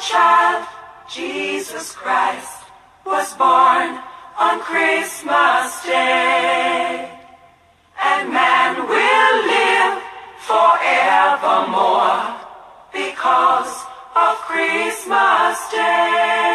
child, Jesus Christ, was born on Christmas Day. And man will live forevermore because of Christmas Day.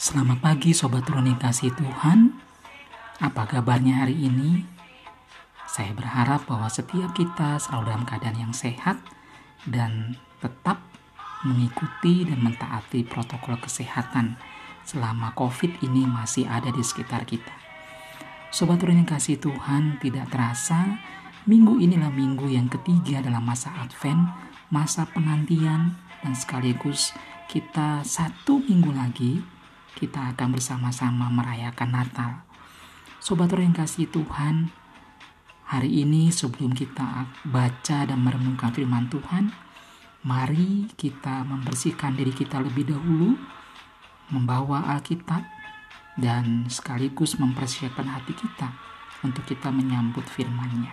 Selamat pagi Sobat yang kasih Tuhan. Apa kabarnya hari ini? Saya berharap bahwa setiap kita selalu dalam keadaan yang sehat Dan tetap mengikuti dan mentaati protokol kesehatan Selama COVID ini masih ada di sekitar kita Sobat Turun yang kasih Tuhan tidak terasa Minggu inilah minggu yang ketiga dalam masa Advent Masa penantian dan sekaligus kita satu minggu lagi kita akan bersama-sama merayakan Natal. Sobat Roh yang kasih Tuhan, hari ini sebelum kita baca dan merenungkan firman Tuhan, mari kita membersihkan diri kita lebih dahulu, membawa Alkitab, dan sekaligus mempersiapkan hati kita untuk kita menyambut firman-Nya.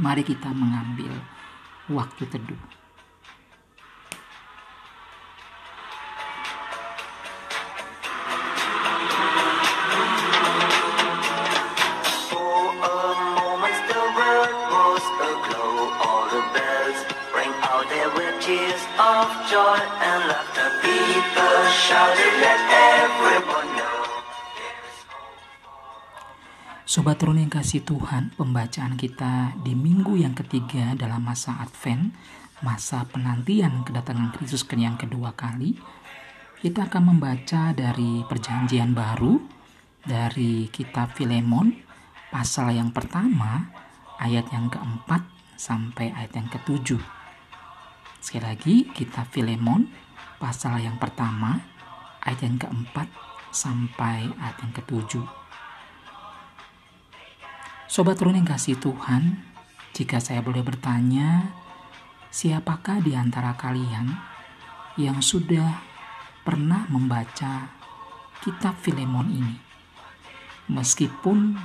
Mari kita mengambil waktu teduh. Sobat Turun yang kasih Tuhan, pembacaan kita di minggu yang ketiga dalam masa Advent, masa penantian kedatangan Kristus ke yang kedua kali, kita akan membaca dari perjanjian baru, dari kitab Filemon, pasal yang pertama, ayat yang keempat sampai ayat yang ketujuh. Sekali lagi, kitab Filemon, pasal yang pertama, ayat yang keempat sampai ayat yang ketujuh. Sobat Run yang kasih Tuhan, jika saya boleh bertanya, siapakah di antara kalian yang sudah pernah membaca kitab Filemon ini? Meskipun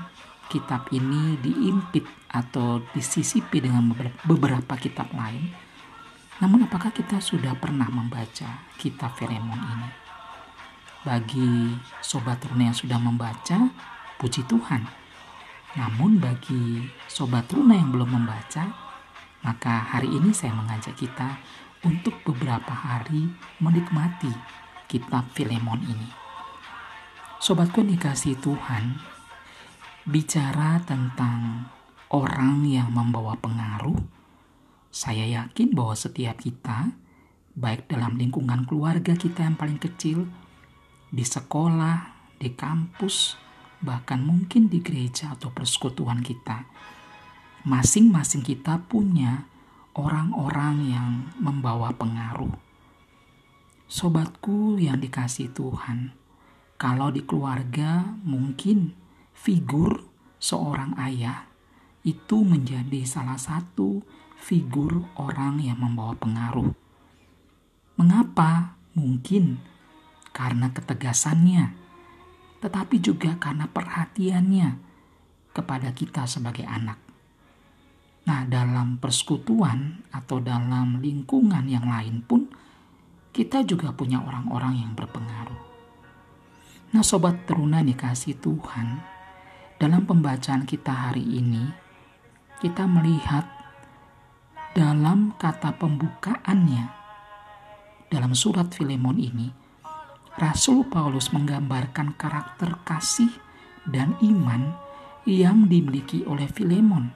kitab ini diimpit atau disisipi dengan beber- beberapa kitab lain, namun apakah kita sudah pernah membaca kitab Filemon ini? Bagi sobat Runa yang sudah membaca, puji Tuhan. Namun bagi sobat Runa yang belum membaca, maka hari ini saya mengajak kita untuk beberapa hari menikmati kitab Filemon ini. Sobatku yang dikasih Tuhan, bicara tentang orang yang membawa pengaruh, saya yakin bahwa setiap kita, baik dalam lingkungan keluarga kita yang paling kecil, di sekolah, di kampus, bahkan mungkin di gereja atau persekutuan kita, masing-masing kita punya orang-orang yang membawa pengaruh. Sobatku yang dikasih Tuhan, kalau di keluarga mungkin figur seorang ayah itu menjadi salah satu figur orang yang membawa pengaruh. Mengapa? Mungkin karena ketegasannya, tetapi juga karena perhatiannya kepada kita sebagai anak. Nah, dalam persekutuan atau dalam lingkungan yang lain pun, kita juga punya orang-orang yang berpengaruh. Nah, sobat teruna dikasih Tuhan, dalam pembacaan kita hari ini, kita melihat dalam kata pembukaannya dalam surat Filemon ini, Rasul Paulus menggambarkan karakter kasih dan iman yang dimiliki oleh Filemon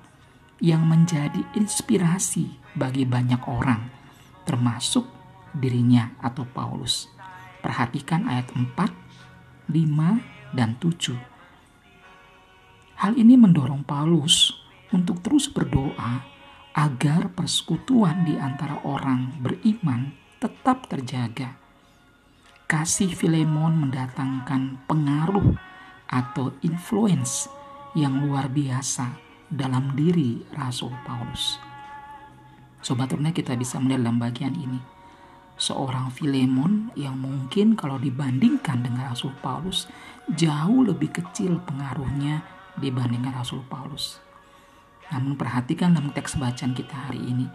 yang menjadi inspirasi bagi banyak orang, termasuk dirinya atau Paulus. Perhatikan ayat 4, 5, dan 7. Hal ini mendorong Paulus untuk terus berdoa agar persekutuan di antara orang beriman tetap terjaga. Kasih Filemon mendatangkan pengaruh atau influence yang luar biasa dalam diri Rasul Paulus. Sobat Runa kita bisa melihat dalam bagian ini. Seorang Filemon yang mungkin kalau dibandingkan dengan Rasul Paulus jauh lebih kecil pengaruhnya dibandingkan Rasul Paulus. Namun perhatikan dalam teks bacaan kita hari ini.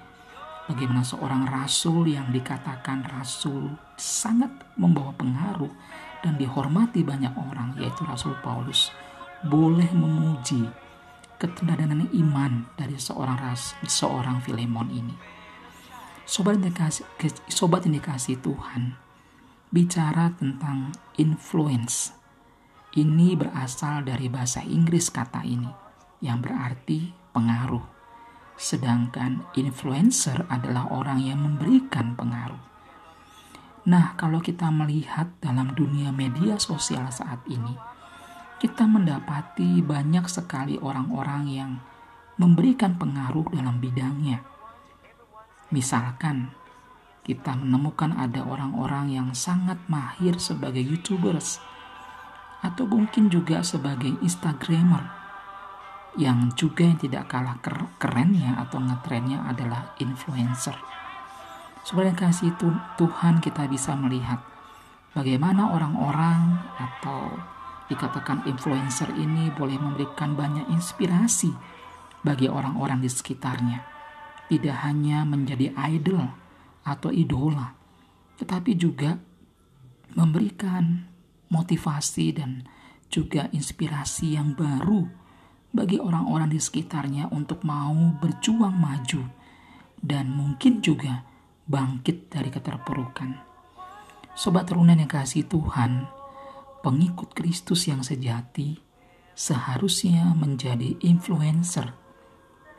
Bagaimana seorang rasul yang dikatakan rasul sangat membawa pengaruh dan dihormati banyak orang yaitu Rasul Paulus boleh memuji keteladanan iman dari seorang ras, seorang Filemon ini. Sobat indikasi, sobat indikasi Tuhan bicara tentang influence. Ini berasal dari bahasa Inggris kata ini yang berarti pengaruh. Sedangkan influencer adalah orang yang memberikan pengaruh. Nah, kalau kita melihat dalam dunia media sosial saat ini, kita mendapati banyak sekali orang-orang yang memberikan pengaruh dalam bidangnya. Misalkan, kita menemukan ada orang-orang yang sangat mahir sebagai YouTubers atau mungkin juga sebagai Instagramer yang juga yang tidak kalah kerennya atau ngetrennya adalah influencer. Sebenarnya kasih Tuhan kita bisa melihat bagaimana orang-orang atau dikatakan influencer ini boleh memberikan banyak inspirasi bagi orang-orang di sekitarnya. Tidak hanya menjadi idol atau idola, tetapi juga memberikan motivasi dan juga inspirasi yang baru bagi orang-orang di sekitarnya untuk mau berjuang maju dan mungkin juga bangkit dari keterpurukan. Sobat teruna yang kasih Tuhan, pengikut Kristus yang sejati seharusnya menjadi influencer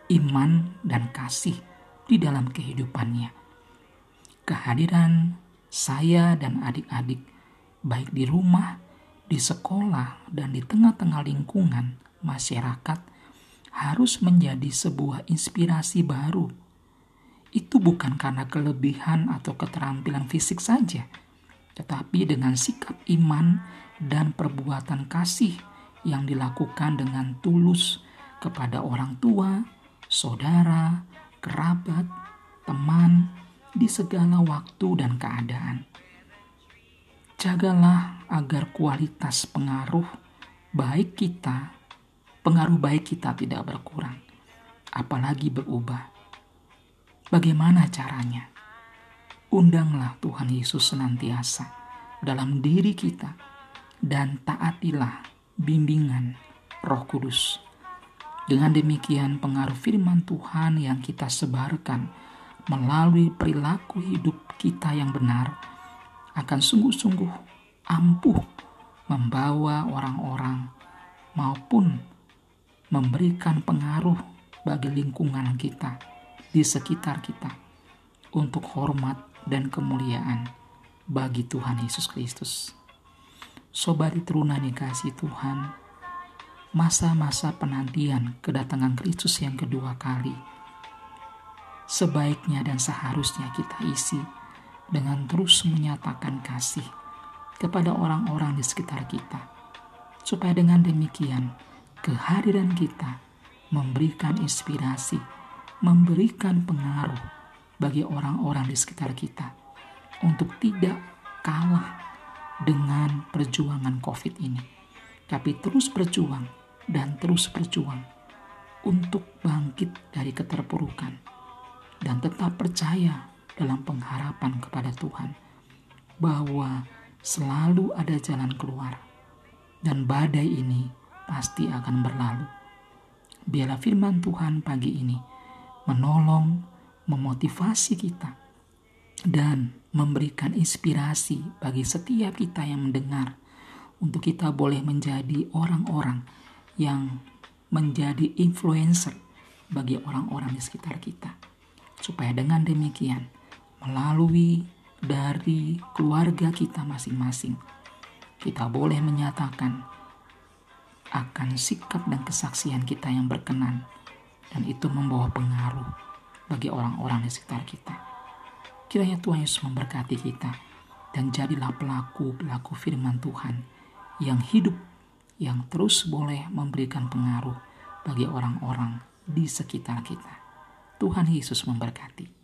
iman dan kasih di dalam kehidupannya. Kehadiran saya dan adik-adik, baik di rumah, di sekolah, dan di tengah-tengah lingkungan masyarakat, harus menjadi sebuah inspirasi baru. Itu bukan karena kelebihan atau keterampilan fisik saja, tetapi dengan sikap iman dan perbuatan kasih yang dilakukan dengan tulus kepada orang tua, saudara, kerabat, teman, di segala waktu dan keadaan. Jagalah agar kualitas pengaruh baik kita, pengaruh baik kita tidak berkurang, apalagi berubah. Bagaimana caranya? Undanglah Tuhan Yesus senantiasa dalam diri kita dan taatilah bimbingan Roh Kudus. Dengan demikian, pengaruh firman Tuhan yang kita sebarkan melalui perilaku hidup kita yang benar akan sungguh-sungguh ampuh membawa orang-orang maupun memberikan pengaruh bagi lingkungan kita di sekitar kita untuk hormat dan kemuliaan bagi Tuhan Yesus Kristus. Sobat teruna kasih Tuhan, masa-masa penantian kedatangan Kristus yang kedua kali, sebaiknya dan seharusnya kita isi dengan terus menyatakan kasih kepada orang-orang di sekitar kita, supaya dengan demikian kehadiran kita memberikan inspirasi, memberikan pengaruh bagi orang-orang di sekitar kita untuk tidak kalah dengan perjuangan COVID ini, tapi terus berjuang dan terus berjuang untuk bangkit dari keterpurukan dan tetap percaya dalam pengharapan kepada Tuhan bahwa selalu ada jalan keluar dan badai ini pasti akan berlalu. Biarlah firman Tuhan pagi ini menolong, memotivasi kita dan memberikan inspirasi bagi setiap kita yang mendengar untuk kita boleh menjadi orang-orang yang menjadi influencer bagi orang-orang di sekitar kita. Supaya dengan demikian, melalui dari keluarga kita masing-masing, kita boleh menyatakan akan sikap dan kesaksian kita yang berkenan dan itu membawa pengaruh bagi orang-orang di sekitar kita. Kiranya Tuhan Yesus memberkati kita dan jadilah pelaku-pelaku firman Tuhan yang hidup, yang terus boleh memberikan pengaruh bagi orang-orang di sekitar kita. Tuhan Yesus memberkati.